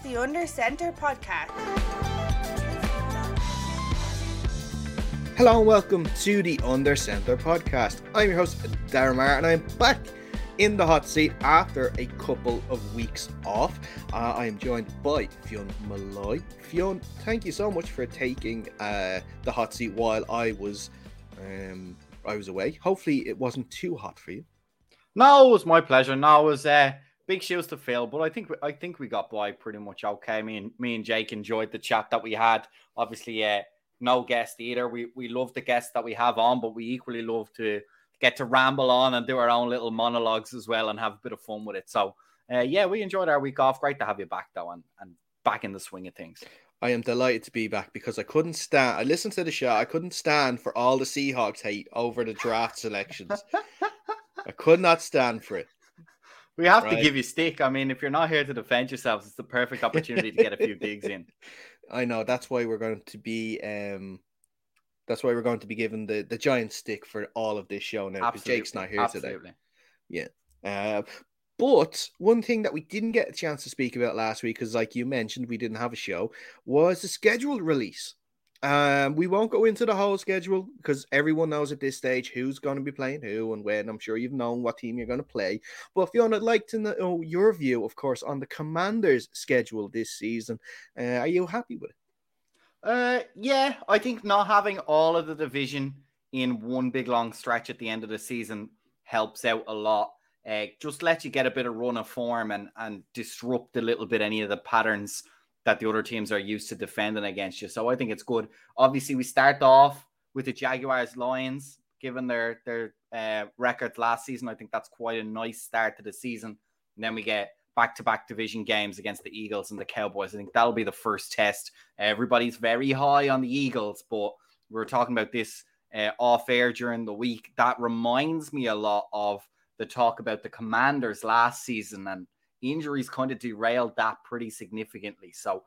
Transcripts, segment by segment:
is the Under Centre podcast. Hello and welcome to the Under Centre podcast. I'm your host, Darren Marr, and I'm back in the hot seat after a couple of weeks off. Uh, I am joined by Fionn Malloy. Fionn, thank you so much for taking uh, the hot seat while I was um, I was away. Hopefully, it wasn't too hot for you. No, it was my pleasure. No, it was uh, big shoes to fill, but I think I think we got by pretty much okay. Me and me and Jake enjoyed the chat that we had. Obviously, uh, no guest either. We we love the guests that we have on, but we equally love to get to ramble on and do our own little monologues as well and have a bit of fun with it. So, uh, yeah, we enjoyed our week off. Great to have you back though, and and back in the swing of things. I am delighted to be back because I couldn't stand. I listened to the show. I couldn't stand for all the Seahawks hate over the draft selections. I could not stand for it. We have right. to give you stick. I mean, if you're not here to defend yourselves, it's the perfect opportunity to get a few digs in. I know that's why we're going to be. um That's why we're going to be given the the giant stick for all of this show now because Jake's not here Absolutely. today. Yeah. Uh, but one thing that we didn't get a chance to speak about last week, because like you mentioned, we didn't have a show, was the scheduled release um, we won't go into the whole schedule because everyone knows at this stage who's going to be playing who and when. I'm sure you've known what team you're going to play. But Fiona, I'd like to know your view, of course, on the Commanders' schedule this season. Uh, are you happy with it? Uh, yeah, I think not having all of the division in one big long stretch at the end of the season helps out a lot. Uh, just let you get a bit of run of form and and disrupt a little bit any of the patterns that the other teams are used to defending against you. So I think it's good. Obviously, we start off with the Jaguars Lions, given their their uh, records last season. I think that's quite a nice start to the season. And then we get back to back division games against the Eagles and the Cowboys. I think that'll be the first test. Everybody's very high on the Eagles, but we were talking about this uh, off air during the week. That reminds me a lot of the talk about the Commanders last season and injuries kind of derailed that pretty significantly. So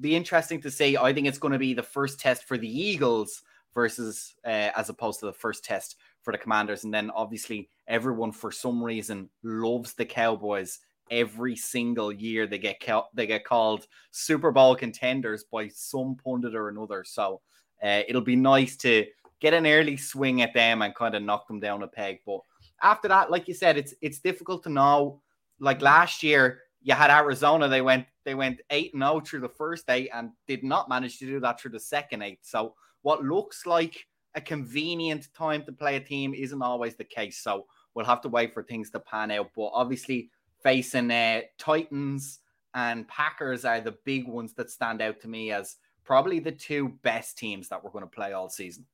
be interesting to see. I think it's going to be the first test for the Eagles versus uh, as opposed to the first test for the Commanders. And then obviously everyone for some reason loves the Cowboys. Every single year they get they get called Super Bowl contenders by some pundit or another. So uh, it'll be nice to get an early swing at them and kind of knock them down a peg. But after that, like you said, it's it's difficult to know like last year, you had Arizona. They went they went eight and zero oh through the first eight and did not manage to do that through the second eight. So what looks like a convenient time to play a team isn't always the case. So we'll have to wait for things to pan out. But obviously, facing uh, Titans and Packers are the big ones that stand out to me as probably the two best teams that we're going to play all season.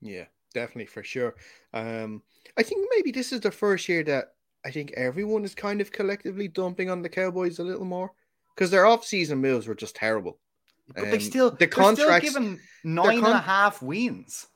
Yeah, definitely for sure. Um, I think maybe this is the first year that I think everyone is kind of collectively dumping on the Cowboys a little more because their off-season moves were just terrible. But um, they still the contract given nine con- and a half wins.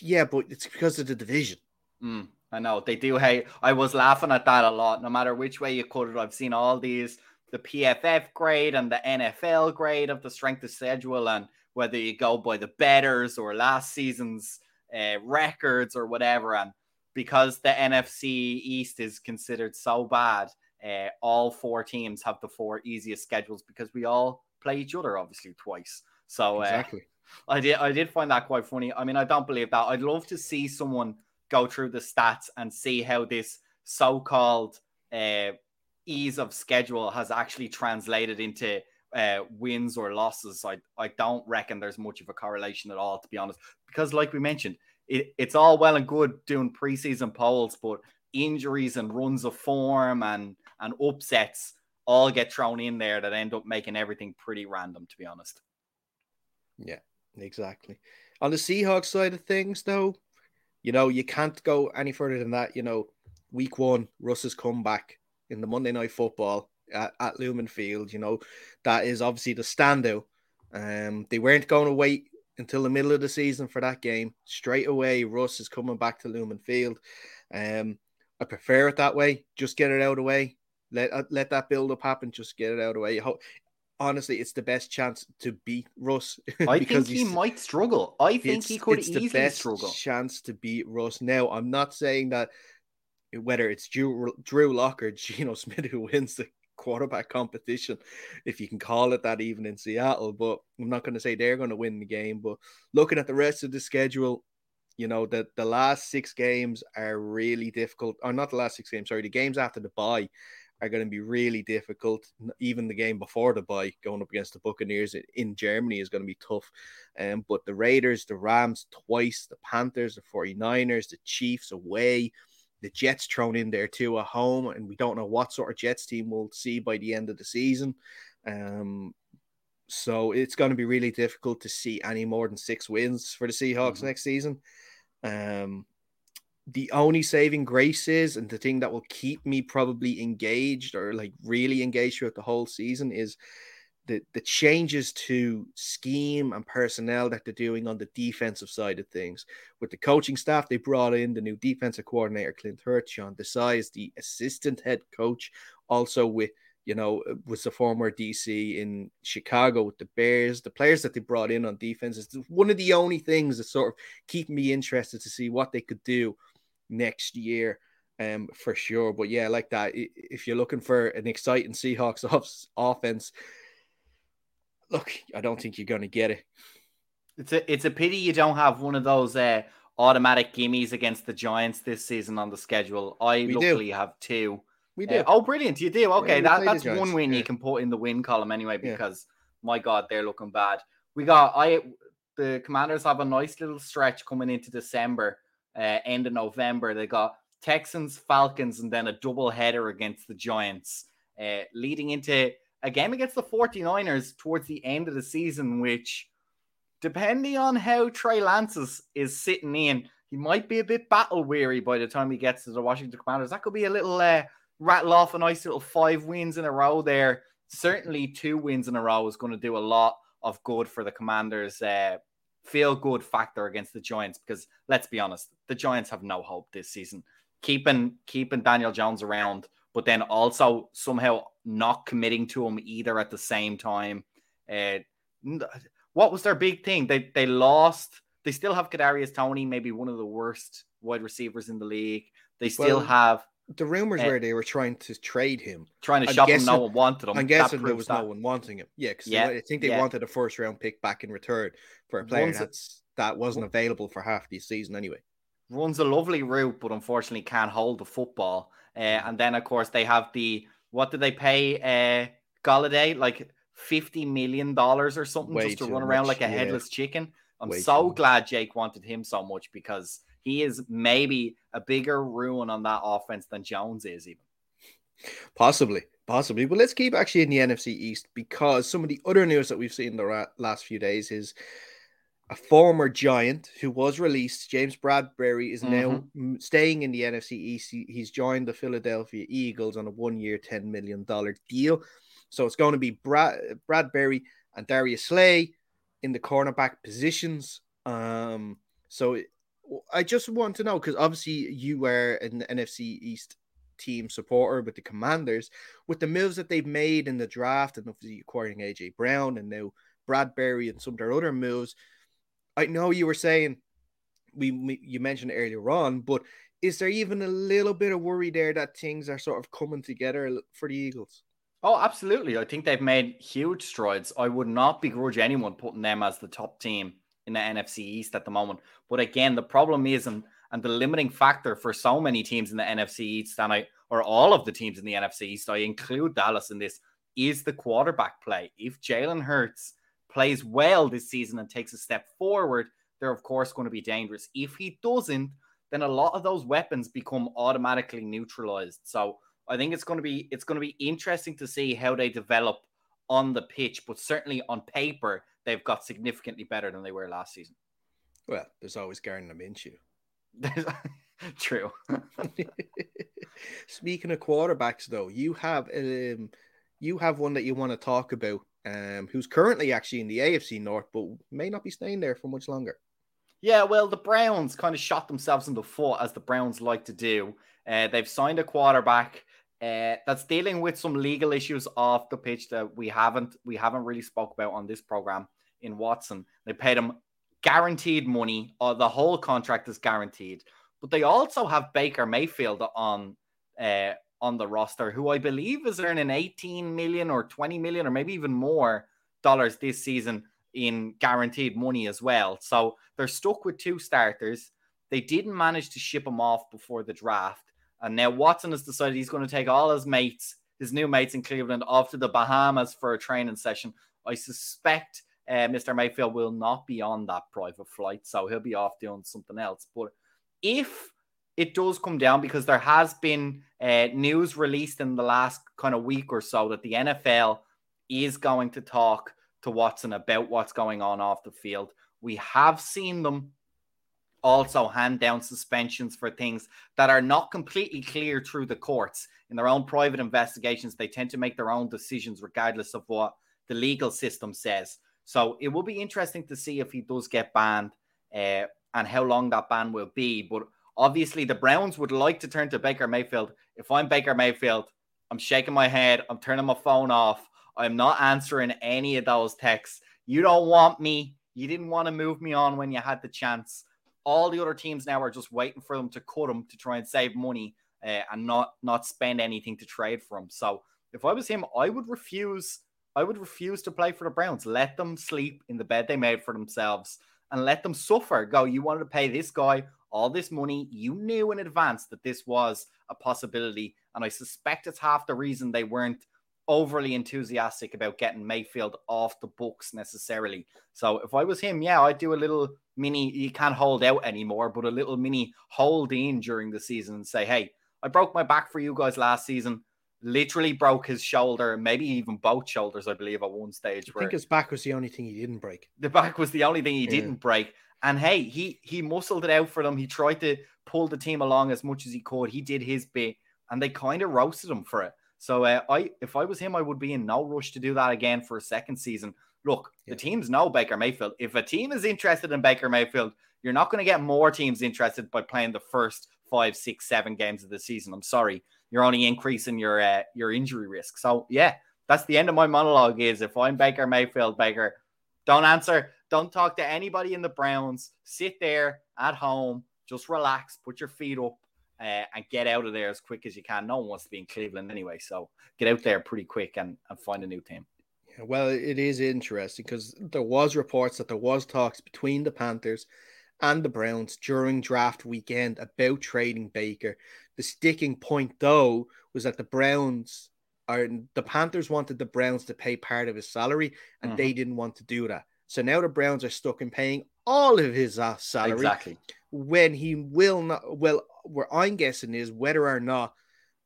Yeah, but it's because of the division. Mm, I know they do. Hey, I was laughing at that a lot. No matter which way you cut it, I've seen all these the PFF grade and the NFL grade of the strength of schedule, and whether you go by the betters or last season's uh, records or whatever. And because the NFC East is considered so bad, uh, all four teams have the four easiest schedules because we all play each other obviously twice. So uh, exactly. I did I did find that quite funny. I mean, I don't believe that. I'd love to see someone go through the stats and see how this so-called uh, ease of schedule has actually translated into uh, wins or losses. I I don't reckon there's much of a correlation at all, to be honest. Because, like we mentioned, it, it's all well and good doing preseason polls, but injuries and runs of form and and upsets all get thrown in there that end up making everything pretty random, to be honest. Yeah, exactly. On the Seahawks side of things, though, you know, you can't go any further than that. You know, week one, Russ's comeback in the Monday night football at, at Lumen Field, you know, that is obviously the standout. Um, they weren't going to wait until the middle of the season for that game. Straight away, Russ is coming back to Lumen Field. Um, I prefer it that way. Just get it out of the way. Let uh, let that build up happen. Just get it out of the way. Honestly, it's the best chance to beat Russ. I think he might struggle. I think he could it's easily the best struggle. Chance to beat Russ. Now, I'm not saying that whether it's Drew, Drew Lock or Geno Smith who wins the quarterback competition, if you can call it that, even in Seattle. But I'm not going to say they're going to win the game. But looking at the rest of the schedule, you know, the, the last six games are really difficult. Or not the last six games, sorry, the games after the bye are going to be really difficult. Even the game before the bye, going up against the Buccaneers in Germany is going to be tough. Um, but the Raiders, the Rams twice, the Panthers, the 49ers, the Chiefs away, the Jets thrown in there too at home. And we don't know what sort of Jets team we'll see by the end of the season. Um, so it's going to be really difficult to see any more than six wins for the Seahawks mm-hmm. next season. Um, the only saving grace is, and the thing that will keep me probably engaged or like really engaged throughout the whole season is the the changes to scheme and personnel that they're doing on the defensive side of things. With the coaching staff, they brought in the new defensive coordinator Clint Hurtt, Sean Desai is the assistant head coach, also with you know was the former DC in Chicago with the Bears. The players that they brought in on defense is one of the only things that sort of keep me interested to see what they could do next year um, for sure. But yeah, like that, if you're looking for an exciting Seahawks off- offense, look, I don't think you're going to get it. It's a it's a pity you don't have one of those uh, automatic gimmies against the Giants this season on the schedule. I we luckily do. have two. We do. Uh, oh, brilliant! You do. Okay, yeah, that, that's one win yeah. you can put in the win column anyway because yeah. my God, they're looking bad. We got I the Commanders have a nice little stretch coming into December uh, end of November. They got Texans, Falcons, and then a double header against the Giants, uh, leading into a game against the 49ers towards the end of the season, which, depending on how Trey Lance is, is sitting in, he might be a bit battle weary by the time he gets to the Washington Commanders. That could be a little uh, rattle off a nice little five wins in a row there. Certainly, two wins in a row is going to do a lot of good for the Commanders' uh, feel good factor against the Giants because let's be honest, the Giants have no hope this season. Keeping keeping Daniel Jones around, but then also somehow not committing to him either at the same time. Uh, what was their big thing? They they lost. They still have Kadarius Toney, maybe one of the worst wide receivers in the league. They still well, have the rumors uh, were they were trying to trade him, trying to I'm shop guessing, him. No one wanted him. I'm guessing there was that. no one wanting him. Yeah, because yeah, I think they yeah. wanted a first round pick back in return for a player Runs that's that wasn't available for half the season anyway. Runs a lovely route, but unfortunately can't hold the football. Uh, and then of course they have the what did they pay uh, Golladay like fifty million dollars or something Way just to run around like a headless yeah. chicken. I'm Way so glad Jake wanted him so much because he is maybe a bigger ruin on that offense than Jones is, even. Possibly, possibly. But let's keep actually in the NFC East because some of the other news that we've seen the last few days is a former Giant who was released, James Bradberry, is now mm-hmm. staying in the NFC East. He's joined the Philadelphia Eagles on a one-year, ten million dollar deal. So it's going to be Brad Bradberry and Darius Slay in the cornerback positions. Um, so I just want to know because obviously you were an NFC East team supporter with the Commanders, with the moves that they've made in the draft and obviously acquiring AJ Brown and now Bradberry and some of their other moves. I know you were saying we, we you mentioned earlier on, but is there even a little bit of worry there that things are sort of coming together for the Eagles? Oh, absolutely. I think they've made huge strides. I would not begrudge anyone putting them as the top team in the NFC East at the moment. But again, the problem is, and, and the limiting factor for so many teams in the NFC East, and I or all of the teams in the NFC East, I include Dallas in this, is the quarterback play. If Jalen Hurts plays well this season and takes a step forward, they're of course going to be dangerous. If he doesn't, then a lot of those weapons become automatically neutralized. So I think it's going to be it's going to be interesting to see how they develop on the pitch, but certainly on paper, they've got significantly better than they were last season. Well, there's always Gardner Minshew. True. Speaking of quarterbacks, though, you have um, you have one that you want to talk about, um, who's currently actually in the AFC North, but may not be staying there for much longer. Yeah, well, the Browns kind of shot themselves in the foot, as the Browns like to do. Uh, they've signed a quarterback uh, that's dealing with some legal issues off the pitch that we haven't we haven't really spoke about on this program in Watson. They paid him guaranteed money. Uh, the whole contract is guaranteed. But they also have Baker Mayfield on uh, on the roster, who I believe is earning 18 million or 20 million or maybe even more dollars this season in guaranteed money as well. So they're stuck with two starters. They didn't manage to ship them off before the draft. And now Watson has decided he's going to take all his mates, his new mates in Cleveland, off to the Bahamas for a training session. I suspect uh, Mr. Mayfield will not be on that private flight, so he'll be off doing something else. But if it does come down, because there has been uh, news released in the last kind of week or so that the NFL is going to talk to Watson about what's going on off the field. We have seen them also hand down suspensions for things that are not completely clear through the courts. In their own private investigations, they tend to make their own decisions regardless of what the legal system says. So it will be interesting to see if he does get banned uh, and how long that ban will be. But obviously, the Browns would like to turn to Baker Mayfield. If I'm Baker Mayfield, I'm shaking my head. I'm turning my phone off. I'm not answering any of those texts. You don't want me. You didn't want to move me on when you had the chance. All the other teams now are just waiting for them to cut him to try and save money uh, and not not spend anything to trade for. So if I was him, I would refuse I would refuse to play for the Browns. Let them sleep in the bed they made for themselves and let them suffer. Go, you wanted to pay this guy all this money. You knew in advance that this was a possibility. And I suspect it's half the reason they weren't overly enthusiastic about getting Mayfield off the books necessarily. So if I was him, yeah, I'd do a little mini, you can't hold out anymore, but a little mini hold in during the season and say, hey, I broke my back for you guys last season literally broke his shoulder, maybe even both shoulders, I believe, at one stage. I think his back was the only thing he didn't break. The back was the only thing he yeah. didn't break. And hey, he he muscled it out for them. He tried to pull the team along as much as he could. He did his bit, and they kind of roasted him for it. So uh, I, if I was him, I would be in no rush to do that again for a second season. Look, yeah. the teams know Baker Mayfield. If a team is interested in Baker Mayfield, you're not going to get more teams interested by playing the first five, six, seven games of the season. I'm sorry you're only increasing your uh, your injury risk. So yeah, that's the end of my monologue. Is if I'm Baker Mayfield, Baker, don't answer, don't talk to anybody in the Browns. Sit there at home, just relax, put your feet up, uh, and get out of there as quick as you can. No one wants to be in Cleveland anyway, so get out there pretty quick and, and find a new team. Yeah, well, it is interesting because there was reports that there was talks between the Panthers and the Browns during draft weekend about trading Baker. The sticking point, though, was that the Browns are the Panthers wanted the Browns to pay part of his salary, and mm-hmm. they didn't want to do that. So now the Browns are stuck in paying all of his uh, salary. Exactly. When he will not, well, where I'm guessing is whether or not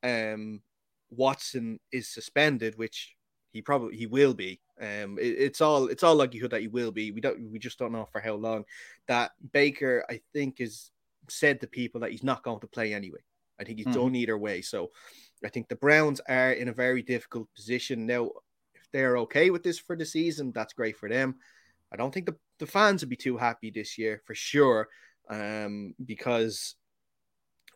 um, Watson is suspended, which he probably he will be. Um, it, it's all it's all likelihood that he will be. We don't we just don't know for how long. That Baker, I think, is said to people that he's not going to play anyway. I think he's mm-hmm. done either way. So I think the Browns are in a very difficult position now. If they're okay with this for the season, that's great for them. I don't think the, the fans would be too happy this year for sure. Um, because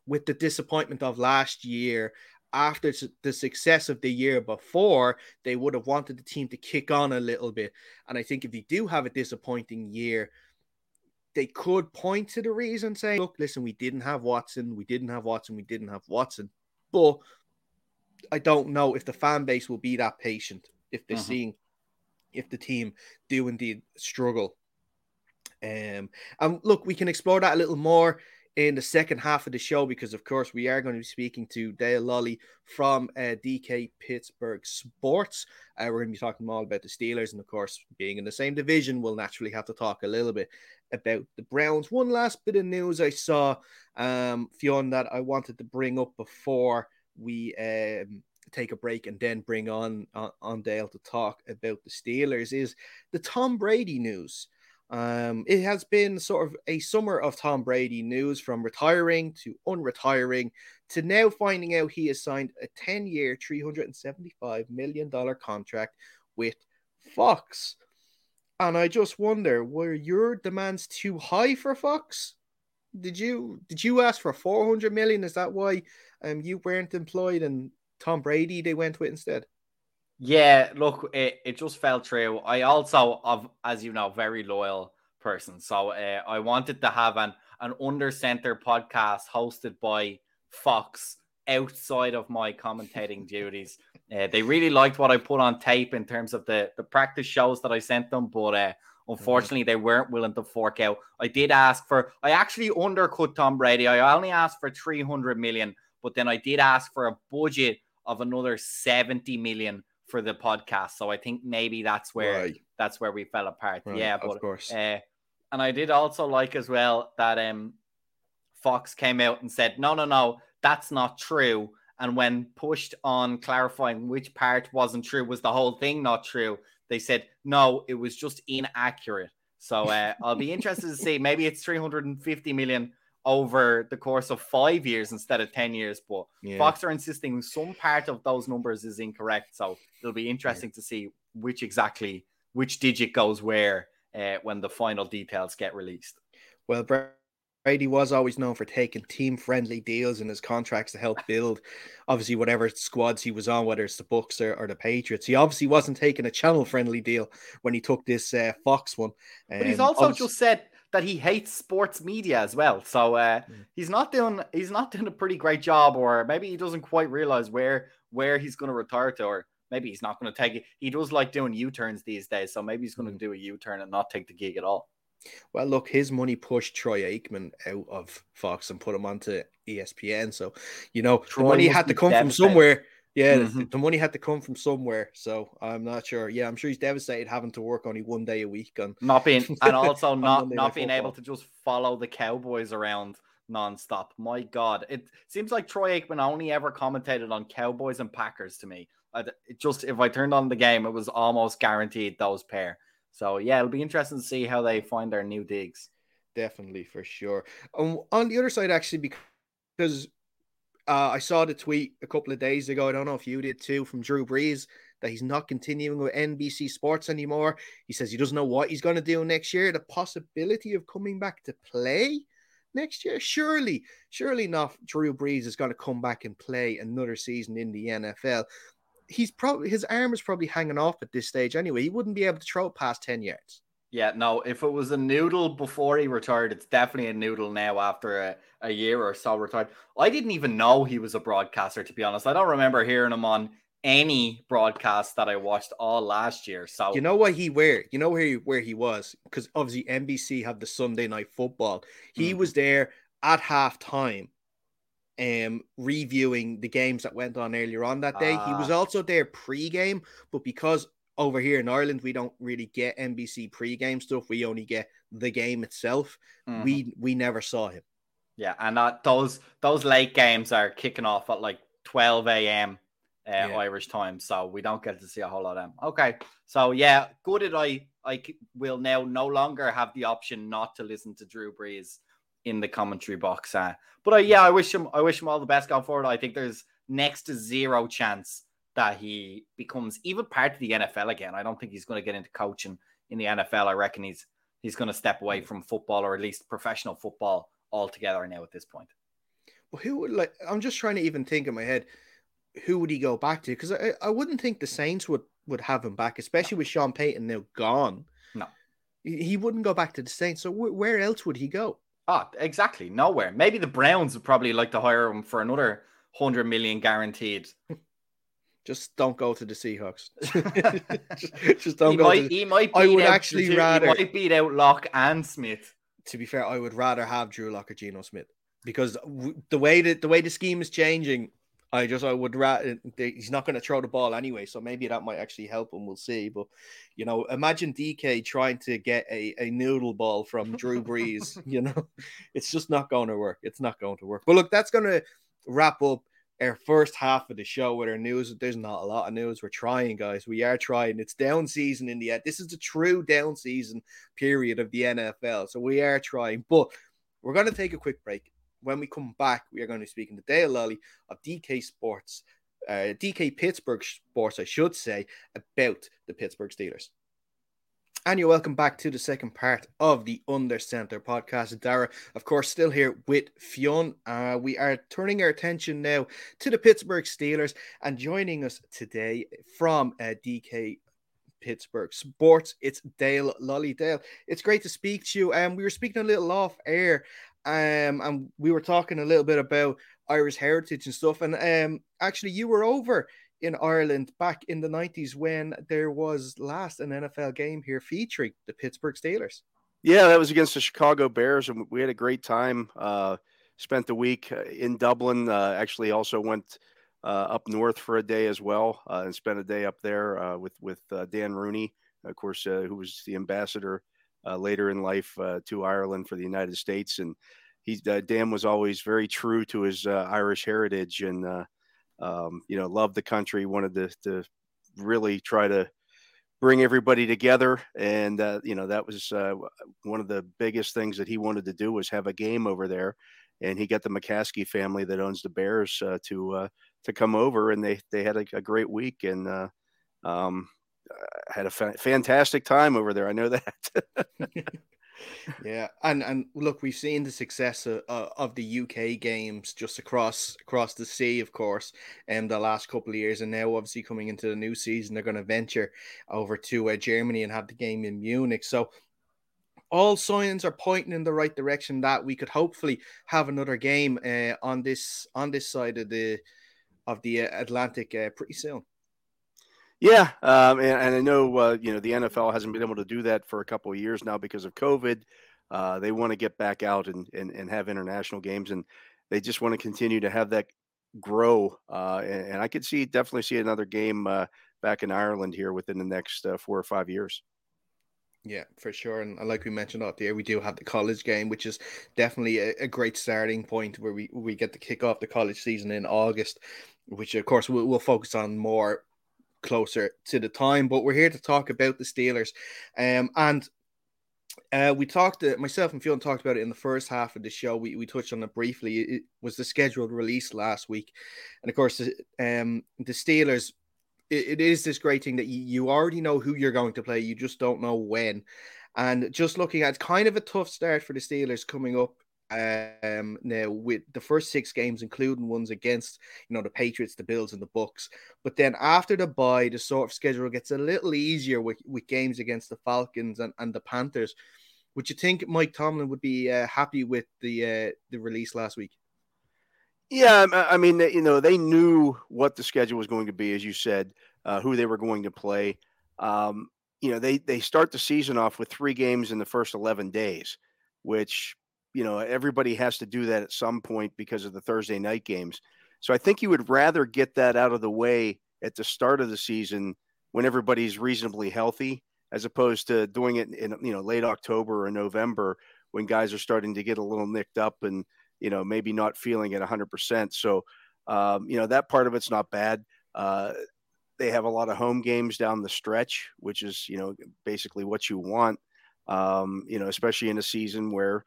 with the disappointment of last year after the success of the year before, they would have wanted the team to kick on a little bit. And I think if they do have a disappointing year, they could point to the reason, saying, look, listen, we didn't have Watson, we didn't have Watson, we didn't have Watson. But I don't know if the fan base will be that patient if they're uh-huh. seeing if the team do indeed struggle. Um, and look, we can explore that a little more in the second half of the show because, of course, we are going to be speaking to Dale Lolley from uh, DK Pittsburgh Sports. Uh, we're going to be talking all about the Steelers, and of course, being in the same division, we'll naturally have to talk a little bit about the Browns. One last bit of news I saw, um, Fionn, that I wanted to bring up before we um, take a break and then bring on, on on Dale to talk about the Steelers is the Tom Brady news. Um, it has been sort of a summer of Tom Brady news from retiring to unretiring to now finding out he has signed a 10 year, $375 million contract with Fox. And I just wonder, were your demands too high for Fox? Did you did you ask for 400 million? Is that why um you weren't employed and Tom Brady they went with instead? Yeah, look, it, it just fell through. I also, of as you know, very loyal person. So uh, I wanted to have an an under center podcast hosted by Fox outside of my commentating duties. Uh, they really liked what I put on tape in terms of the, the practice shows that I sent them, but uh, unfortunately, mm-hmm. they weren't willing to fork out. I did ask for, I actually undercut Tom Brady. I only asked for 300 million, but then I did ask for a budget of another 70 million for the podcast. So I think maybe that's where right. that's where we fell apart. Right, yeah, but of course. Uh, and I did also like as well that um Fox came out and said, no, no, no, that's not true. And when pushed on clarifying which part wasn't true, was the whole thing not true? They said, no, it was just inaccurate. So uh, I'll be interested to see. Maybe it's 350 million over the course of five years instead of 10 years. But yeah. Fox are insisting some part of those numbers is incorrect. So it'll be interesting yeah. to see which exactly, which digit goes where uh, when the final details get released. Well, Brady was always known for taking team friendly deals in his contracts to help build, obviously, whatever squads he was on, whether it's the Bucs or, or the Patriots. He obviously wasn't taking a channel friendly deal when he took this uh, Fox one. Um, but he's um, also just said that he hates sports media as well. So uh, mm. he's not doing he's not doing a pretty great job, or maybe he doesn't quite realize where where he's going to retire to, or maybe he's not going to take it. He does like doing U turns these days, so maybe he's going to mm. do a U turn and not take the gig at all. Well, look, his money pushed Troy Aikman out of Fox and put him onto ESPN. So, you know, Troy the money had to come from somewhere. Yeah, mm-hmm. the, the, money had to come from somewhere. So I'm not sure. Yeah, I'm sure he's devastated having to work only one day a week and not being and also not not being football. able to just follow the Cowboys around nonstop. My God, it seems like Troy Aikman only ever commentated on Cowboys and Packers to me. It just if I turned on the game, it was almost guaranteed those pair. So yeah, it'll be interesting to see how they find their new digs. Definitely for sure. Um, on the other side, actually, because uh, I saw the tweet a couple of days ago. I don't know if you did too from Drew Brees that he's not continuing with NBC Sports anymore. He says he doesn't know what he's going to do next year. The possibility of coming back to play next year, surely, surely not. Drew Brees is going to come back and play another season in the NFL he's probably his arm is probably hanging off at this stage anyway. He wouldn't be able to throw past 10 yards. Yeah, no, if it was a noodle before he retired, it's definitely a noodle now after a, a year or so retired. I didn't even know he was a broadcaster, to be honest. I don't remember hearing him on any broadcast that I watched all last year. So you know what he where you know where he, where he was because obviously NBC had the Sunday night football. He mm. was there at halftime um reviewing the games that went on earlier on that day. He was ah. also there pre-game, but because over here in Ireland we don't really get NBC pre-game stuff, we only get the game itself. Mm-hmm. We we never saw him. Yeah, and that, those those late games are kicking off at like 12 a.m. Uh, yeah. Irish time, so we don't get to see a whole lot of them. Okay, so yeah, good that I I will now no longer have the option not to listen to Drew Brees in the commentary box. Uh, but uh, yeah, I wish him I wish him all the best going forward. I think there's next to zero chance that he becomes even part of the NFL again. I don't think he's going to get into coaching in the NFL. I reckon he's he's going to step away from football or at least professional football altogether now at this point. Well, who would like? I'm just trying to even think in my head. Who would he go back to? Because I, I wouldn't think the Saints would would have him back, especially with Sean Payton now gone. No, he wouldn't go back to the Saints. So where else would he go? Oh, exactly. Nowhere. Maybe the Browns would probably like to hire him for another hundred million guaranteed. Just don't go to the Seahawks. just, just, don't he go. Might, to the... He might. I would actually rather. He might beat out Lock and Smith. To be fair, I would rather have Drew Lock or Geno Smith because the way that the way the scheme is changing, I just I would rather uh, he's not going to throw the ball anyway, so maybe that might actually help him. We'll see. But you know, imagine DK trying to get a, a noodle ball from Drew Brees. you know, it's just not going to work. It's not going to work. But look, that's going to wrap up our first half of the show with our news. There's not a lot of news. We're trying, guys. We are trying. It's down season in the end. This is the true down season period of the NFL. So we are trying, but we're going to take a quick break when we come back, we are going to be speaking to Dale Lolley of DK Sports, uh, DK Pittsburgh Sports, I should say, about the Pittsburgh Steelers. And you're welcome back to the second part of the Under Center podcast. Dara, of course, still here with Fionn. Uh, we are turning our attention now to the Pittsburgh Steelers and joining us today from uh, DK Pittsburgh Sports. It's Dale Lolley. Dale, it's great to speak to you. And um, we were speaking a little off air um, and we were talking a little bit about Irish heritage and stuff. And um, actually, you were over in Ireland back in the 90s when there was last an NFL game here featuring the Pittsburgh Steelers. Yeah, that was against the Chicago Bears, and we had a great time. Uh, spent the week uh, in Dublin. Uh, actually, also went uh, up north for a day as well, uh, and spent a day up there uh, with with Dan Rooney, of course, who was the ambassador later in life to Ireland for the United States, and he Dan was always very true to his Irish heritage, and um, you know, loved the country, wanted to, to really try to bring everybody together. And, uh, you know, that was uh, one of the biggest things that he wanted to do was have a game over there. And he got the McCaskey family that owns the Bears uh, to uh, to come over, and they they had a, a great week and uh, um, had a fa- fantastic time over there. I know that. yeah, and and look, we've seen the success of, of the UK games just across across the sea, of course, in um, the last couple of years, and now obviously coming into the new season, they're going to venture over to uh, Germany and have the game in Munich. So all signs are pointing in the right direction that we could hopefully have another game uh, on this on this side of the of the Atlantic uh, pretty soon. Yeah, um, and, and, I know uh, you know the NFL hasn't been able to do that for a couple of years now because of COVID. Uh, they want to get back out and, and and have international games, and they just want to continue to have that grow. Uh, and, and, I could see definitely see another game uh, back in Ireland here within the next uh, four or five years. Yeah, for sure. And like we mentioned out there, we do have the college game, which is definitely a, a, great starting point where we, we get to kick off the college season in August, which of course we'll, we'll focus on more closer to the time. But we're here to talk about the Steelers. Um, and uh, we talked, uh, myself and Fionn talked about it in the first half of the show. We, we touched on it briefly. It was the scheduled release last week. And of course, um, the Steelers, it, it is this great thing that you, you already know who you're going to play, you just don't know when. And just looking at it's kind of a tough start for the Steelers coming up um now with the first six games including ones against you know the patriots the bills and the bucks but then after the bye the sort of schedule gets a little easier with, with games against the falcons and, and the panthers. Would you think mike tomlin would be uh, happy with the uh, the release last week? Yeah i mean you know they knew what the schedule was going to be as you said uh, who they were going to play. Um you know they they start the season off with three games in the first 11 days which you know, everybody has to do that at some point because of the Thursday night games. So I think you would rather get that out of the way at the start of the season when everybody's reasonably healthy, as opposed to doing it in you know late October or November when guys are starting to get a little nicked up and you know maybe not feeling at 100%. So um, you know that part of it's not bad. Uh, they have a lot of home games down the stretch, which is you know basically what you want. Um, you know, especially in a season where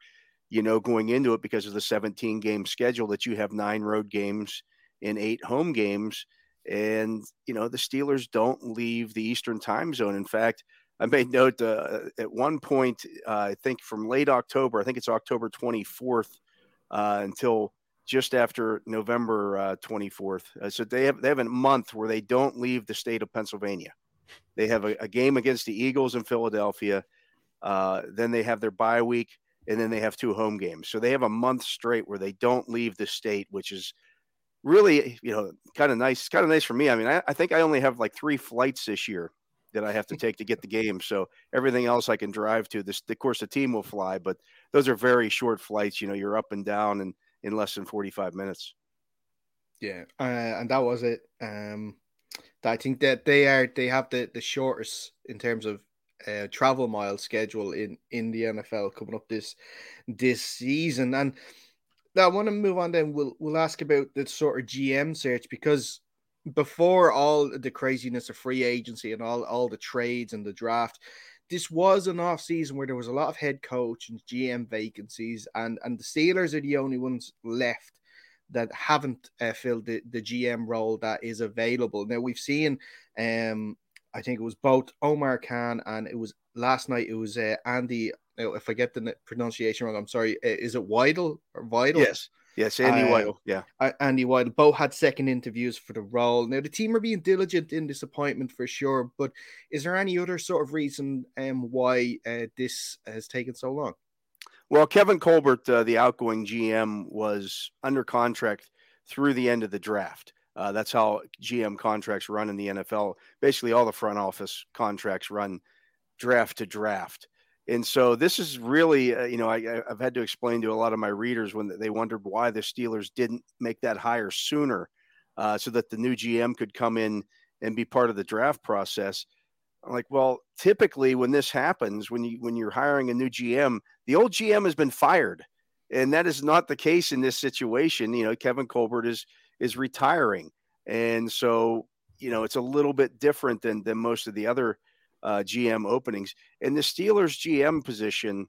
you know, going into it because of the 17 game schedule that you have nine road games and eight home games. And, you know, the Steelers don't leave the Eastern time zone. In fact, I made note uh, at one point, uh, I think from late October, I think it's October 24th uh, until just after November uh, 24th. Uh, so they have, they have a month where they don't leave the state of Pennsylvania. They have a, a game against the Eagles in Philadelphia. Uh, then they have their bye week and then they have two home games. So they have a month straight where they don't leave the state, which is really, you know, kind of nice. Kind of nice for me. I mean, I, I, think I only have like three flights this year that I have to take to get the game. So everything else I can drive to. This, of course, the team will fly, but those are very short flights. You know, you're up and down and in less than 45 minutes. Yeah, uh, and that was it. Um, I think that they are they have the the shortest in terms of uh, travel mile schedule in in the NFL coming up this this season. And I want to move on. Then we'll we'll ask about the sort of GM search because before all the craziness of free agency and all all the trades and the draft. This was an off season where there was a lot of head coach and GM vacancies, and, and the Steelers are the only ones left that haven't uh, filled the, the GM role that is available. Now we've seen um, I think it was both Omar Khan and it was last night. It was uh, Andy. If I get the pronunciation wrong, I'm sorry. Uh, is it Weidl or Weidl? Yes, yes, Andy uh, Weidl. Yeah, Andy Weidl. Both had second interviews for the role. Now the team are being diligent in this appointment for sure. But is there any other sort of reason um, why uh, this has taken so long? Well, Kevin Colbert, uh, the outgoing GM, was under contract through the end of the draft. Uh, that's how GM contracts run in the NFL. Basically, all the front office contracts run draft to draft. And so this is really, uh, you know, I, have had to explain to a lot of my readers when they wondered why the Steelers didn't make that hire sooner, uh, so that the new GM could come in and be part of the draft process. I'm like, well, typically when this happens, when you when you're hiring a new GM, the old GM has been fired, and that is not the case in this situation. You know, Kevin Colbert is is retiring, and so you know it's a little bit different than than most of the other uh, GM openings. And the Steelers GM position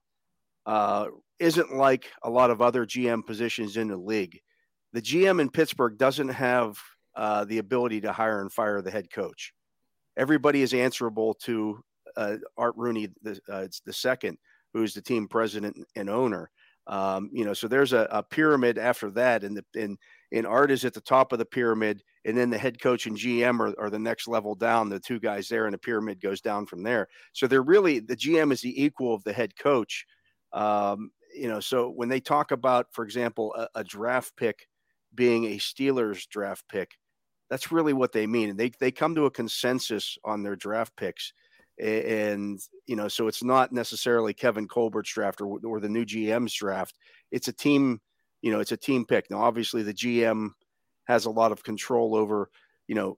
uh, isn't like a lot of other GM positions in the league. The GM in Pittsburgh doesn't have uh, the ability to hire and fire the head coach. Everybody is answerable to uh, Art Rooney, the, uh, the second, who's the team president and owner. Um, you know, so there's a, a, pyramid after that, and the and and Art is at the top of the pyramid, and then the head coach and GM are, are the next level down. The two guys there, and the pyramid goes down from there. So they're really the GM is the equal of the head coach. Um, you know, so when they talk about, for example, a, a, draft pick being a Steelers draft pick, that's really what they mean. And they they come to a consensus on their draft picks. And you know, so it's not necessarily Kevin Colbert's draft or, or the new GM's draft. It's a team, you know, it's a team pick. Now, obviously, the GM has a lot of control over, you know,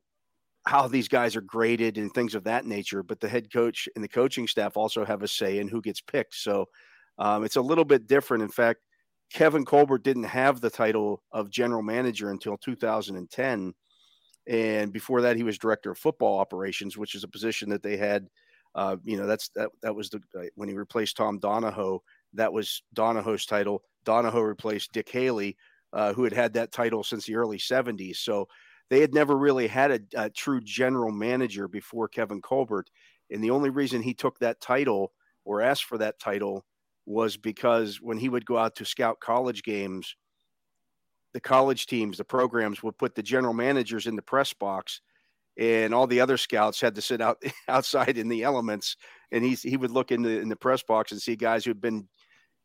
how these guys are graded and things of that nature. But the head coach and the coaching staff also have a say in who gets picked. So um, it's a little bit different. In fact, Kevin Colbert didn't have the title of general manager until 2010. And before that, he was director of football operations, which is a position that they had. Uh, you know, that's that that was the uh, when he replaced Tom Donahoe. That was Donahoe's title. Donahoe replaced Dick Haley, uh, who had had that title since the early 70s. So they had never really had a, a, true general manager before Kevin Colbert. And the only reason he took that title or asked for that title was because when he would go out to scout college games, the college teams, the programs would put the general managers in the press box and all the other scouts had to sit out outside in the elements and he's he would look in the in the press box and see guys who'd been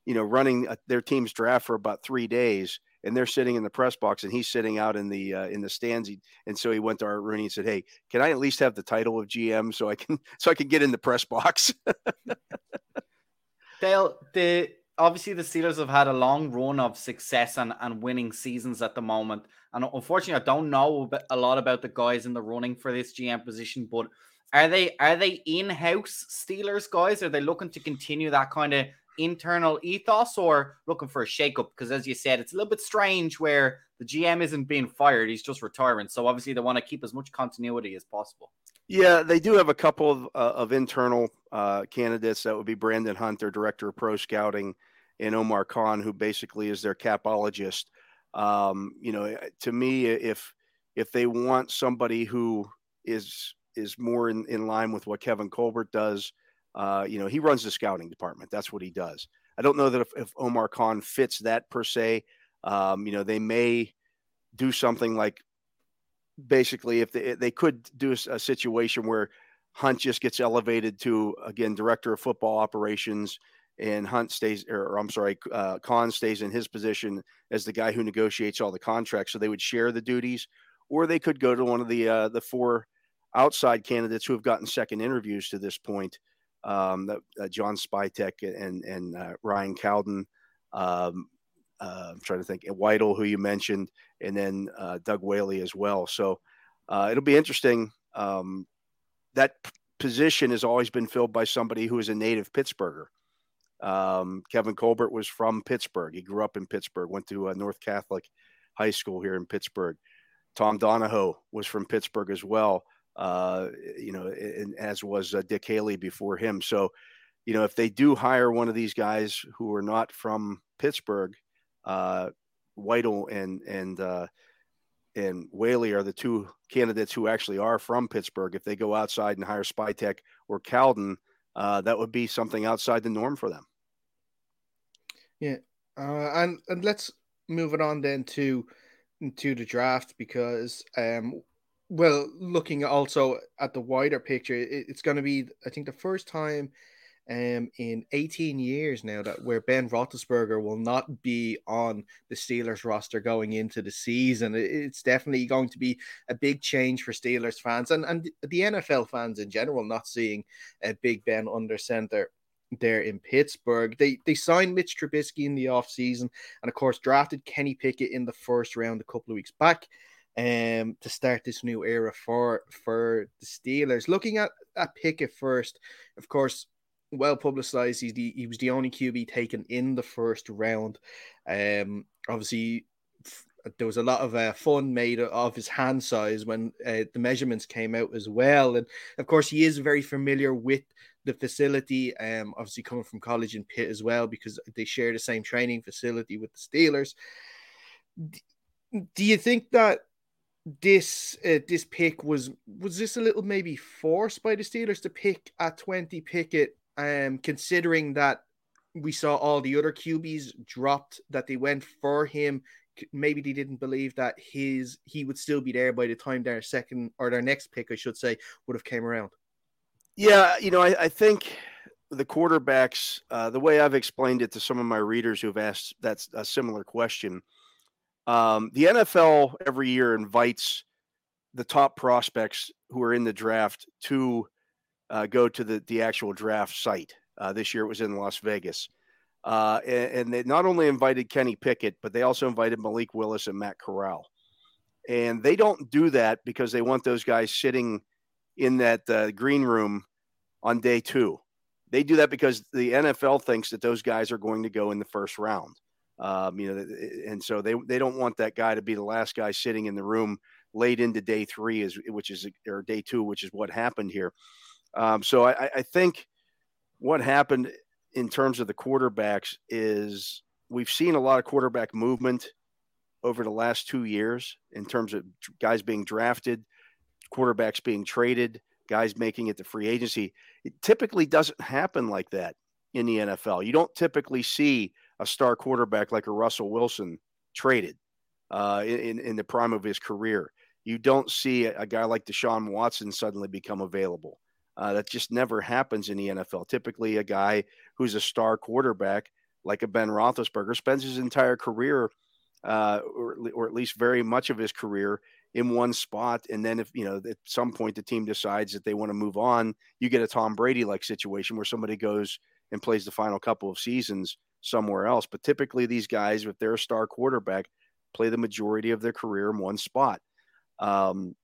you know running uh, their team's draft for about 3 days and they're sitting in the press box and he's sitting out in the uh, in the stands. He, and so he went to Art Rooney and said, "Hey, can I at least have the title of GM so I can so I can get in the press box?" Dale, the obviously the Steelers have had a long run of success and, and winning seasons at the moment. And unfortunately, I don't know a lot about the guys in the running for this GM position, but are they are they in-house Steelers guys? Are they looking to continue that kind of internal ethos or looking for a shakeup? Because as you said, it's a little bit strange where the GM isn't being fired; he's just retiring. So obviously, they want to keep as much continuity as possible. Yeah, they do have a couple of, uh, of internal uh, candidates. That would be Brandon Hunter, director of pro scouting, and Omar Khan, who basically is their capologist. Um, you know, to me, if if they want somebody who is is more in, in line with what Kevin Colbert does, uh, you know, he runs the scouting department. That's what he does. I don't know that if, if Omar Khan fits that per se. Um, you know, they may do something like basically if they, they could do a, situation where Hunt just gets elevated to again director of football operations and Hunt stays, or, I'm sorry, uh, Khan stays in his position as the guy who negotiates all the contracts. So they would share the duties, or they could go to one of the uh, the four outside candidates who have gotten second interviews to this point um, uh, John Spytek and and uh, Ryan Cowden. Um, uh, I'm trying to think, Weidl, who you mentioned, and then uh, Doug Whaley as well. So uh, it'll be interesting. Um, that p- position has always been filled by somebody who is a native Pittsburgher. Um, Kevin Colbert was from Pittsburgh. He grew up in Pittsburgh, went to North Catholic High School here in Pittsburgh. Tom Donahoe was from Pittsburgh as well uh, you know, and as was uh, Dick Haley before him. So, you know, if they do hire one of these guys who are not from Pittsburgh, uh, Weidl and and uh, and Whaley are the two candidates who actually are from Pittsburgh. If they go outside and hire Spytek or Cowden, uh, that would be something outside the norm for them. Yeah, uh, and and let's move it on then to to the draft because um, well, looking also at the wider picture, it, it's going to be, I think, the first time um, in 18 years now that where Ben Roethlisberger will not be on the Steelers roster going into the season. It's definitely going to be a big change for Steelers fans and, and the NFL fans in general, not seeing a Big Ben under center there in Pittsburgh. They they signed Mitch Trubisky in the offseason and of course drafted Kenny Pickett in the first round a couple of weeks back um to start this new era for for the Steelers. Looking at at Pickett first, of course, well publicized. He's the, he was the only QB taken in the first round. Um, obviously, f- there was a lot of uh, fun made of his hand size when uh, the measurements came out as well. And of course, he is very familiar with the facility. Um, obviously coming from college in Pitt as well because they share the same training facility with the Steelers. Do you think that this uh, this pick was was this a little maybe forced by the Steelers to pick at 20 Pickett um, considering that we saw all the other QBs dropped, that they went for him. Maybe they didn't believe that his he would still be there by the time their second or their next pick, I should say, would have came around. Yeah, you know, I, I think the quarterbacks, uh, the way I've explained it to some of my readers who've asked that's a similar question. Um, the NFL every year invites the top prospects who are in the draft to uh, go to the, the actual draft site. Uh, this year it was in Las Vegas. Uh, and, and, they not only invited Kenny Pickett, but they also invited Malik Willis and Matt Corral. And they don't do that because they want those guys sitting in that uh, green room on day two. They do that because the NFL thinks that those guys are going to go in the first round. Um, you know, and so they they don't want that guy to be the last guy sitting in the room late into day three, is which is or day two, which is what happened here. Um, so I, I think what happened in terms of the quarterbacks is we've seen a lot of quarterback movement over the last two years in terms of guys being drafted, quarterbacks being traded, guys making it to free agency. It typically doesn't happen like that in the NFL. You don't typically see a star quarterback like a Russell Wilson traded uh, in, in the prime of his career. You don't see a, guy like Deshaun Watson suddenly become available. Uh, that just never happens in the NFL. Typically, a guy who's a star quarterback, like a Ben Roethlisberger, spends his entire career, uh, or, or at least very much of his career, in one spot. And then, if you know, at some point the team decides that they want to move on, you get a Tom Brady like situation where somebody goes and plays the final couple of seasons somewhere else. But typically, these guys, they're a star quarterback, play the majority of their career in one spot. Um,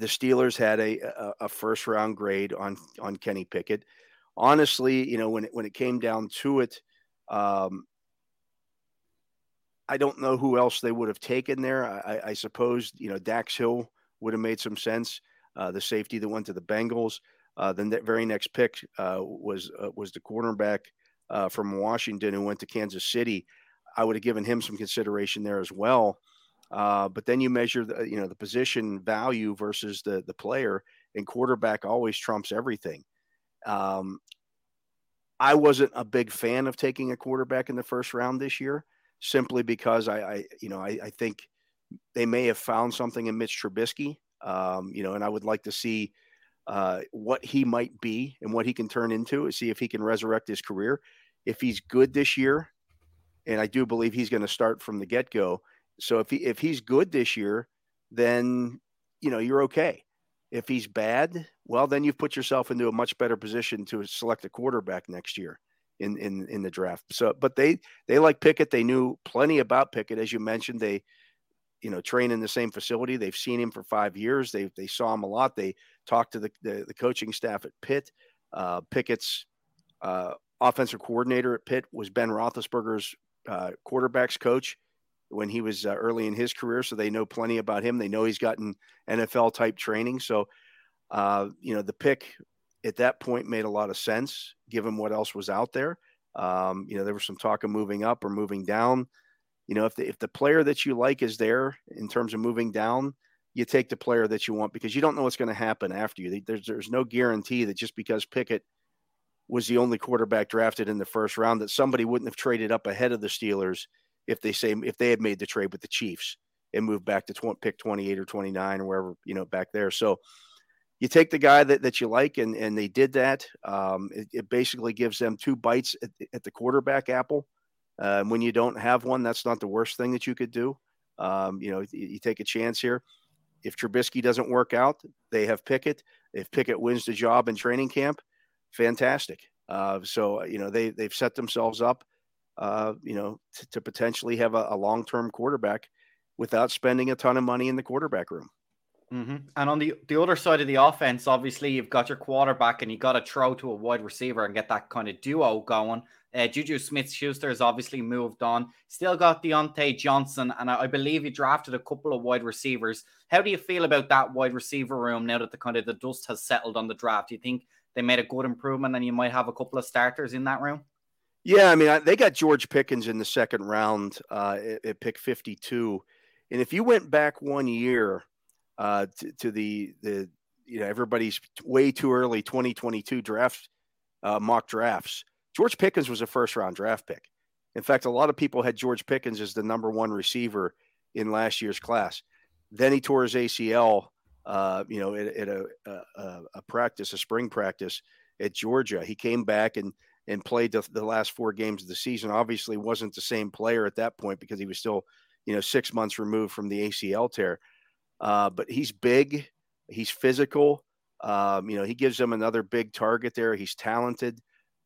the Steelers had a, a, a first round grade on on Kenny Pickett. Honestly, you know when it, when it came down to it, um, I don't know who else they would have taken there. I, I suppose you know Dax Hill would have made some sense. Uh, the safety that went to the Bengals. Uh, then that very next pick uh, was uh, was the cornerback uh, from Washington who went to Kansas City. I would have given him some consideration there as well. Uh, but then you measure the you know the position value versus the the player, and quarterback always trumps everything. Um, I wasn't a big fan of taking a quarterback in the first round this year, simply because I, I you know I, I, think they may have found something in Mitch Trubisky, um, you know, and I would like to see uh, what he might be and what he can turn into, see if he can resurrect his career. If he's good this year, and I do believe he's going to start from the get go so if he if he's good this year, then you know you're okay. If he's bad, well, then you've put yourself into a much better position to select a quarterback next year in in in the draft. So, but they they like Pickett. They knew plenty about Pickett, as you mentioned. They you know train in the same facility. They've seen him for five years. They they saw him a lot. They talked to the the, the coaching staff at Pitt. Uh, Pickett's uh, offensive coordinator at Pitt was Ben Roethlisberger's uh, quarterbacks coach when he was uh, early in his career, so they know plenty about him. They know he's gotten NFL type training. So, uh, you know, the pick at that point made a lot of sense given what else was out there. Um, you know, there was some talk of moving up or moving down. You know, if the if the player that you like is there in terms of moving down, you take the player that you want because you don't know what's going to happen after you. There's there's no guarantee that just because Pickett was the only quarterback drafted in the first round that somebody wouldn't have traded up ahead of the Steelers if they say if they had made the trade with the Chiefs and moved back to tw- pick 28 or 29 or wherever you know back there. So you take the guy that, that you like, and, and they did that. Um, it, it, basically gives them two bites at, at the quarterback apple. Uh, when you don't have one, that's not the worst thing that you could do. Um, you know, you, you, take a chance here. If Trubisky doesn't work out, they have Pickett. If Pickett wins the job in training camp, fantastic. Uh, so you know they they've set themselves up, uh, you know, to, to potentially have a, a long term quarterback without spending a ton of money in the quarterback room. Mm-hmm. And on the the other side of the offense, obviously you've got your quarterback, and you got to throw to a wide receiver and get that kind of duo going. Uh, Juju Smith Schuster has obviously moved on. Still got Diontae Johnson, and I, I, believe he drafted a couple of wide receivers. How do you feel about that wide receiver room now that the kind of the dust has settled on the draft? Do you think they made a good improvement, and you might have a couple of starters in that room? Yeah, I mean, I, they got George Pickens in the second round uh, at, at pick 52. And if you went back one year, uh, to, to, the the you know everybody's way too early 2022 draft uh, mock drafts. George Pickens was a first round draft pick. In fact, a lot of people had George Pickens as the number one receiver in last year's class. Then he tore his ACL, uh, you know, at, at a, a, a, practice, a spring practice at Georgia. He came back and and played the, the last four games of the season. Obviously, wasn't the same player at that point because he was still, you know, six months removed from the ACL tear. Uh, but he's big, he's physical. Um, you know, he gives them another big target there. He's talented.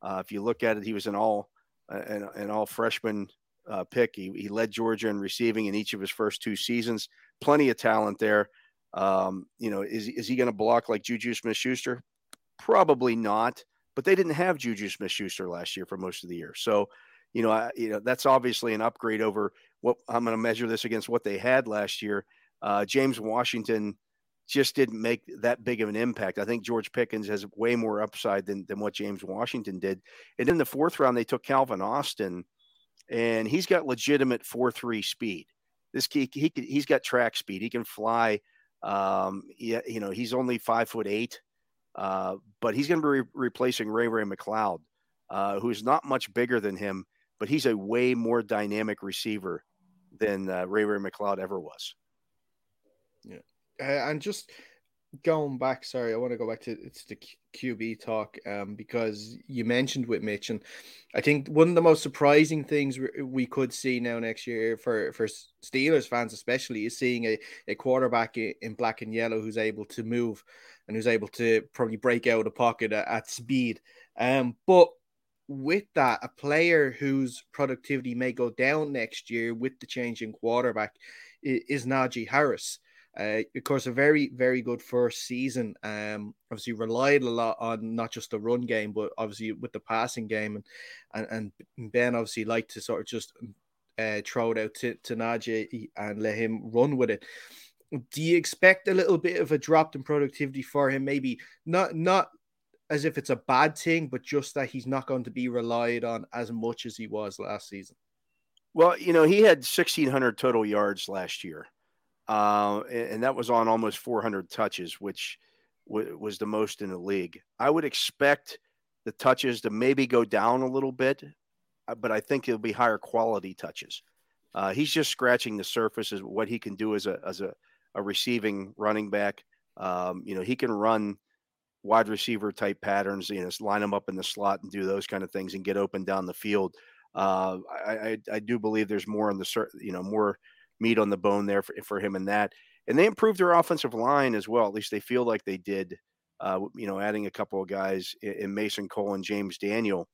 Uh, if you look at it, he was an all an, an all freshman uh, pick. He, he led Georgia in receiving in each of his first two seasons. Plenty of talent there. Um, you know, is is he going to block like Juju Smith Schuster? Probably not. But they didn't have Juju Smith Schuster last year for most of the year. So, you know, I, you know that's obviously an upgrade over what I'm going to measure this against what they had last year. Uh, James Washington just didn't make that big of an impact. I think George Pickens has way more upside than, than what James Washington did. And in the fourth round, they took Calvin Austin, and he's got legitimate 4 3 speed. This he, he's got track speed. He can fly. Um, yeah, you know, he's only five foot eight, uh, but he's going to be re- replacing Ray Ray McCloud, uh, who's not much bigger than him, but he's a way more dynamic receiver than uh, Ray Ray McCloud ever was. Yeah, and just going back, sorry, I want to go back to it's the QB talk um, because you mentioned with Mitch, and I think one of the most surprising things we could see now next year for for Steelers fans, especially, is seeing a, a quarterback in black and yellow who's able to move and who's able to probably break out a pocket at, at speed. Um, but with that, a player whose productivity may go down next year with the change in quarterback is, is Najee Harris. Uh, of course, a very, very good first season. Um, obviously relied a lot on not just the run game, but obviously with the passing game, and and, and Ben obviously liked to sort of just uh, throw it out to, to Najee and let him run with it. Do you expect a little bit of a drop in productivity for him? Maybe not, not as if it's a bad thing, but just that he's not going to be relied on as much as he was last season. Well, you know, he had 1,600 total yards last year uh, and that was on almost 400 touches, which w- was the most in the league. I would expect the touches to maybe go down a little bit, uh, but I think it'll be higher quality touches. Uh, he's just scratching the surface of what he can do as a as a, a receiving running back. Um, you know, he can run wide receiver type patterns. You know, line them up in the slot and do those kind of things and get open down the field. Uh, I, I, I do believe there's more on the you know more meat on the bone there for, for him and that. And they improved their offensive line as well. At least they feel like they did. Uh, you know, adding a couple of guys in, Mason Cole and James Daniel,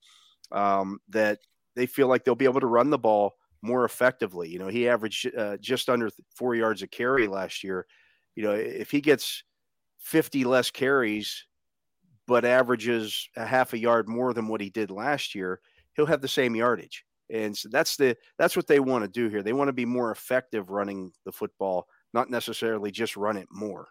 um, that they feel like they'll be able to run the ball more effectively. You know, he averaged uh, just under four yards a carry last year. You know, if he gets 50 less carries, but averages a half a yard more than what he did last year, he'll have the same yardage. And so that's the that's what they want to do here. They want to be more effective running the football, not necessarily just run it more.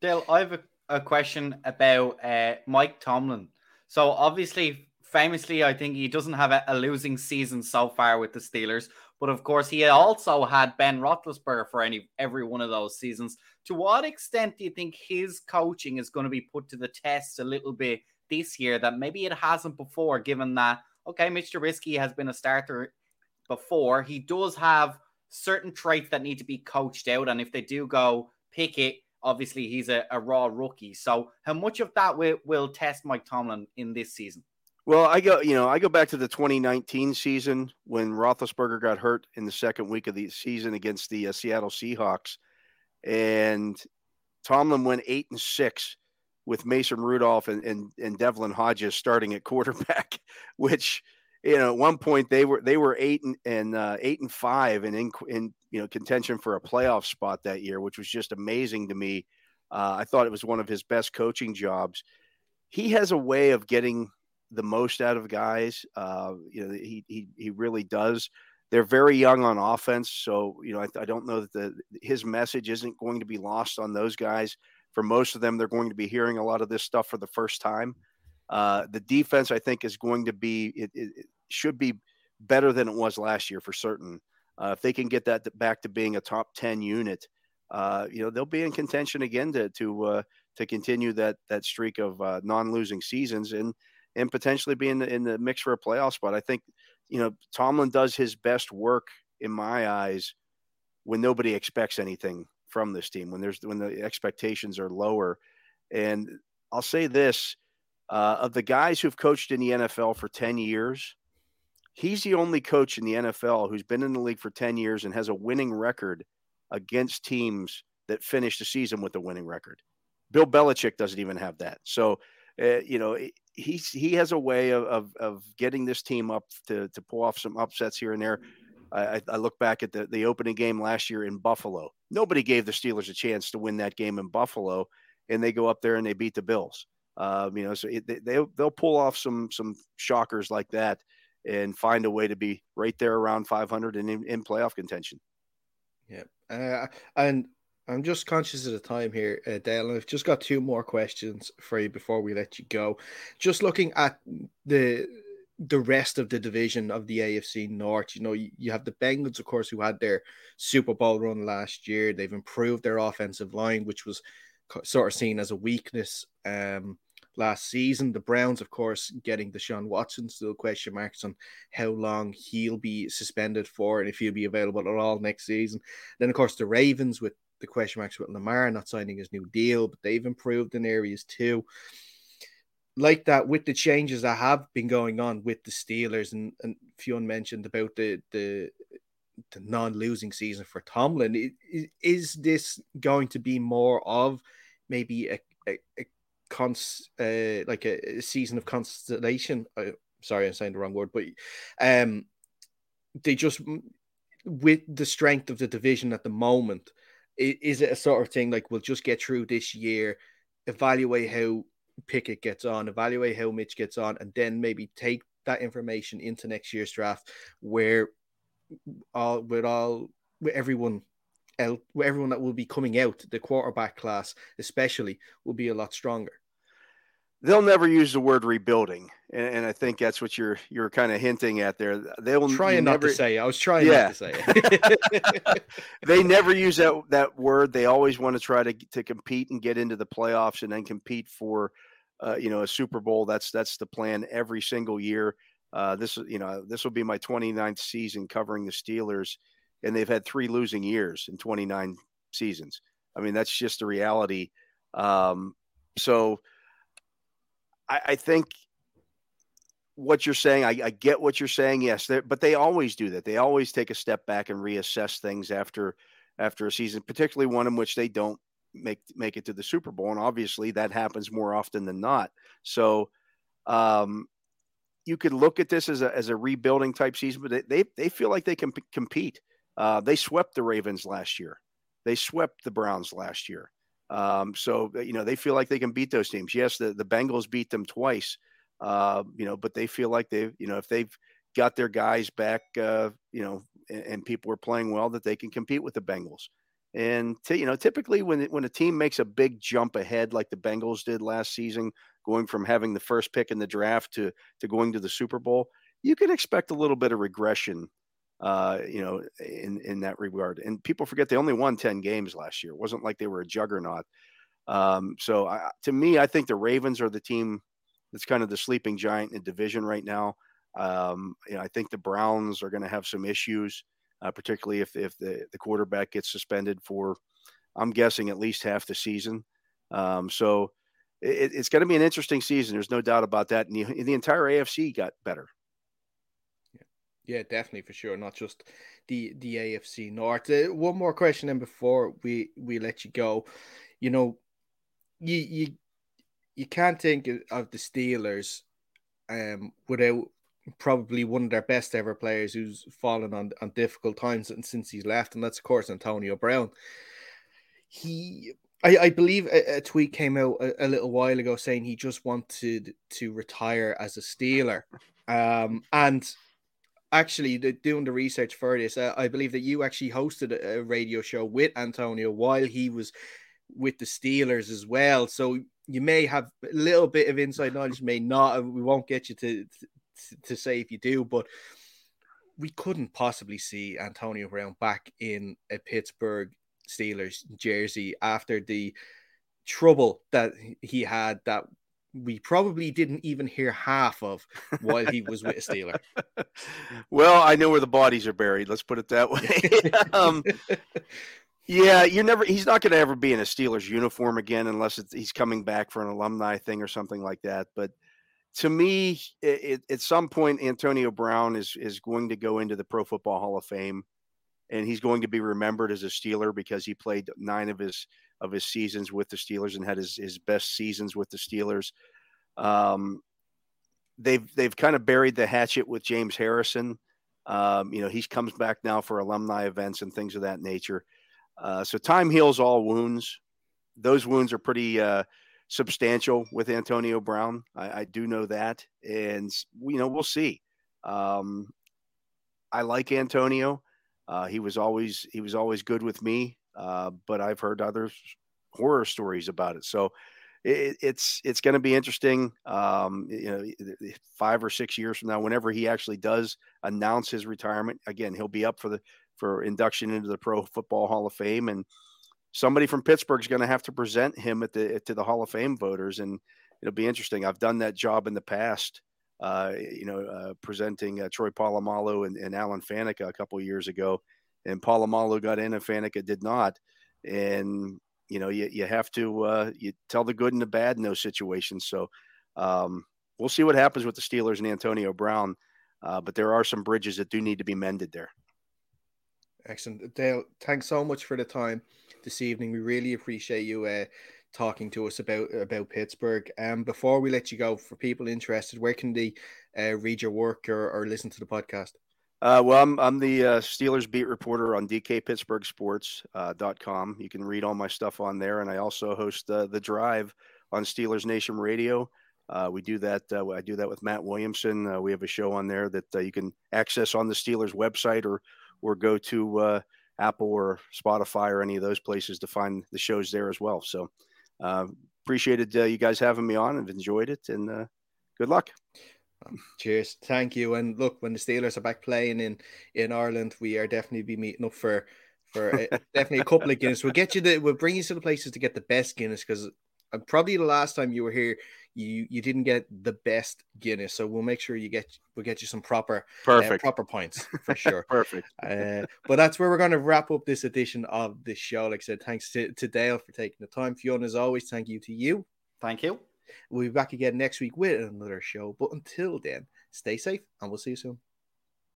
Dale, I have a, a question about uh, Mike Tomlin. So obviously, famously, I think he doesn't have a, a, losing season so far with the Steelers. But of course, he also had Ben Roethlisberger for any every one of those seasons. To what extent do you think his coaching is going to be put to the test a little bit this year that maybe it hasn't before, given that okay, Mitch Trubisky has been a starter before. He does have certain traits that need to be coached out. And if they do go Pickett obviously he's a, a raw rookie. So how much of that will, will test Mike Tomlin in this season? Well, I go, you know, I go back to the 2019 season when Roethlisberger got hurt in the second week of the season against the uh, Seattle Seahawks, and Tomlin went eight and six with Mason Rudolph and, and, and Devlin Hodges starting at quarterback, which you know at one point they were they were eight and, and uh, eight and five and in in you know contention for a playoff spot that year, which was just amazing to me. Uh, I thought it was one of his best coaching jobs. He has a way of getting the most out of guys. Uh, you know, he, he he really does. They're very young on offense, so you know I, I don't know that the, his message isn't going to be lost on those guys for most of them, they're going to be hearing a lot of this stuff for the first time. Uh, the defense, I think, is going to be it, it, should be better than it was last year for certain. Uh, if they can get that back to being a top ten unit, uh, you know they'll be in contention again to to uh, to continue that that streak of uh, non-losing seasons and and potentially be in the, in the mix for a playoff spot. I think you know Tomlin does his best work in my eyes when nobody expects anything from this team when there's when the expectations are lower. And I'll say this: uh, of the guys who've coached in the NFL for ten years, he's the only coach in the NFL who's been in the league for ten years and has a winning record against teams that finish the season with a winning record. Bill Belichick doesn't even have that. So, uh, you know, he's he has a way of, of, of getting this team up to to pull off some upsets here and there. I, I, look back at the, the opening game last year in Buffalo. Nobody gave the Steelers a chance to win that game in Buffalo, and they go up there and they beat the Bills. Um, you know, so it, they they'll pull off some some shockers like that and find a way to be right there around 500 and in, in playoff contention. Yeah, uh, and I'm just conscious of the time here, uh, Dale, I've just got two more questions for you before we let you go. Just looking at the the rest of the division of the AFC North. You know, you, you, have the Bengals, of course, who had their Super Bowl run last year. They've improved their offensive line, which was sort of seen as a weakness um, last season. The Browns, of course, getting Deshaun Watson, still question marks on how long he'll be suspended for and if he'll be available at all next season. Then, of course, the Ravens with the question marks with Lamar not signing his new deal, but they've improved in areas too like that with the changes that have been going on with the Steelers and, and Fionn mentioned about the the the non-losing season for Tomlin. Is this going to be more of maybe a, a, a cons uh, like a, a, season of constellation? Sorry, I'm saying the wrong word, but um, they just with the strength of the division at the moment. Is it a sort of thing like we'll just get through this year, evaluate how Pickett gets on, evaluate how Mitch gets on, and then maybe take that information into next year's draft where all with all with everyone else, with everyone that will be coming out, the quarterback class especially, will be a lot stronger. They'll never use the word rebuilding, and, and I think that's what you're you're kind of hinting at there. They'll trying never, not to say. It. I was trying yeah. not to say it. they never use that that word. They always want to try to to compete and get into the playoffs, and then compete for uh, you know, a Super Bowl. That's that's the plan every single year. Uh, this is you know this will be my 29th season covering the Steelers, and they've had three losing years in 29 seasons. I mean that's just the reality. Um, so I, I, think what you're saying, I, I get what you're saying. Yes, but they always do that. They always take a step back and reassess things after after a season, particularly one in which they don't make make it to the Super Bowl, and obviously that happens more often than not. So, um, you could look at this as a as a rebuilding type season, but they they feel like they can p- compete. Uh, they swept the Ravens last year. They swept the Browns last year. Um, so you know they feel like they can beat those teams. Yes, the the Bengals beat them twice. Uh, you know, but they feel like they you know if they've got their guys back, uh, you know, and, and people are playing well, that they can compete with the Bengals. And t- you know, typically when when a team makes a big jump ahead, like the Bengals did last season, going from having the first pick in the draft to to going to the Super Bowl, you can expect a little bit of regression. Uh, you know, in in that regard. And people forget they only won ten games last year. It wasn't like they were a juggernaut. Um, so I, to me, I think the Ravens are the team that's kind of the sleeping giant in the division right now. Um, you know, I think the Browns are going to have some issues uh, particularly if, if the, the quarterback gets suspended for I'm guessing at least half the season. Um, so it, it's going to be an interesting season. There's no doubt about that. And the, the entire AFC got better. Yeah, definitely for sure. Not just the the AFC North. Uh, one more question, then before we we let you go, you know, you you you can't think of the Steelers um without probably one of their best ever players who's fallen on on difficult times and since he's left, and that's of course Antonio Brown. He I, I believe a, a, tweet came out a, a, little while ago saying he just wanted to retire as a Steeler. Um, and actually, the, doing the research for this, uh, I believe that you actually hosted a, a, radio show with Antonio while he was with the Steelers as well. So you may have a little bit of inside knowledge, may not. We won't get you to, to, say if you do, but we couldn't possibly see Antonio Brown back in a Pittsburgh Steelers jersey after the trouble that he had that we probably didn't even hear half of while he was with a Steeler. well, I know where the bodies are buried. Let's put it that way. um, yeah, you're never. He's not going to ever be in a Steelers uniform again unless he's coming back for an alumni thing or something like that. But to me, it, at some point, Antonio Brown is is going to go into the Pro Football Hall of Fame and he's going to be remembered as a Steeler because he played nine of his of his seasons with the Steelers and had his, his best seasons with the Steelers. Um, they've they've kind of buried the hatchet with James Harrison. Um, you know, he comes back now for alumni events and things of that nature. Uh, so time heals all wounds. Those wounds are pretty uh, substantial with Antonio Brown. I, I, do know that, and you know we'll see. Um, I like Antonio. Uh, he was always he was always good with me, uh, but I've heard other horror stories about it. So it, it's it's going to be interesting. Um, you know, five or six years from now, whenever he actually does announce his retirement, again, he'll be up for the for induction into the Pro Football Hall of Fame, and somebody from Pittsburgh is going to have to present him at the to the Hall of Fame voters, and it'll be interesting. I've done that job in the past uh, you know, uh, presenting uh, Troy Polamalu and, and Alan Faneca a couple years ago, and Polamalu got in and Faneca did not. And you know, you, you have to uh, you tell the good and the bad in those situations. So um, we'll see what happens with the Steelers and Antonio Brown. Uh, but there are some bridges that do need to be mended there. Excellent, Dale. Thanks so much for the time this evening. We really appreciate you uh, talking to us about about Pittsburgh. Um, before we let you go, for people interested, where can they uh, read your work or, or listen to the podcast? Uh, well, I'm, I'm the uh, Steelers beat reporter on dkpittsburghsports.com. Uh, you can read all my stuff on there. And I also host uh, The Drive on Steelers Nation Radio. Uh, we do that. Uh, I do that with Matt Williamson. We have a show on there that you can access on the Steelers website or or go to Apple or Spotify or any of those places to find the shows there as well. So uh, appreciated uh, you guys having me on. I've enjoyed it, and uh, good luck. Cheers, thank you. And look, when the Steelers are back playing in in Ireland, we are definitely be meeting up for for a, definitely a couple of Guinness. We'll get you the we'll bring you to the places to get the best Guinness because uh, probably the last time you were here, you you didn't get the best Guinness, so we'll make sure you get we'll get you some proper uh, perfect uh, proper points for sure. perfect. Uh, but that's where we're going to wrap up this edition of the show. Like I said, thanks to, to Dale for taking the time. Fiona, as always, thank you to you. Thank you. We'll be back again next week with another show. But until then, stay safe and we'll see you soon.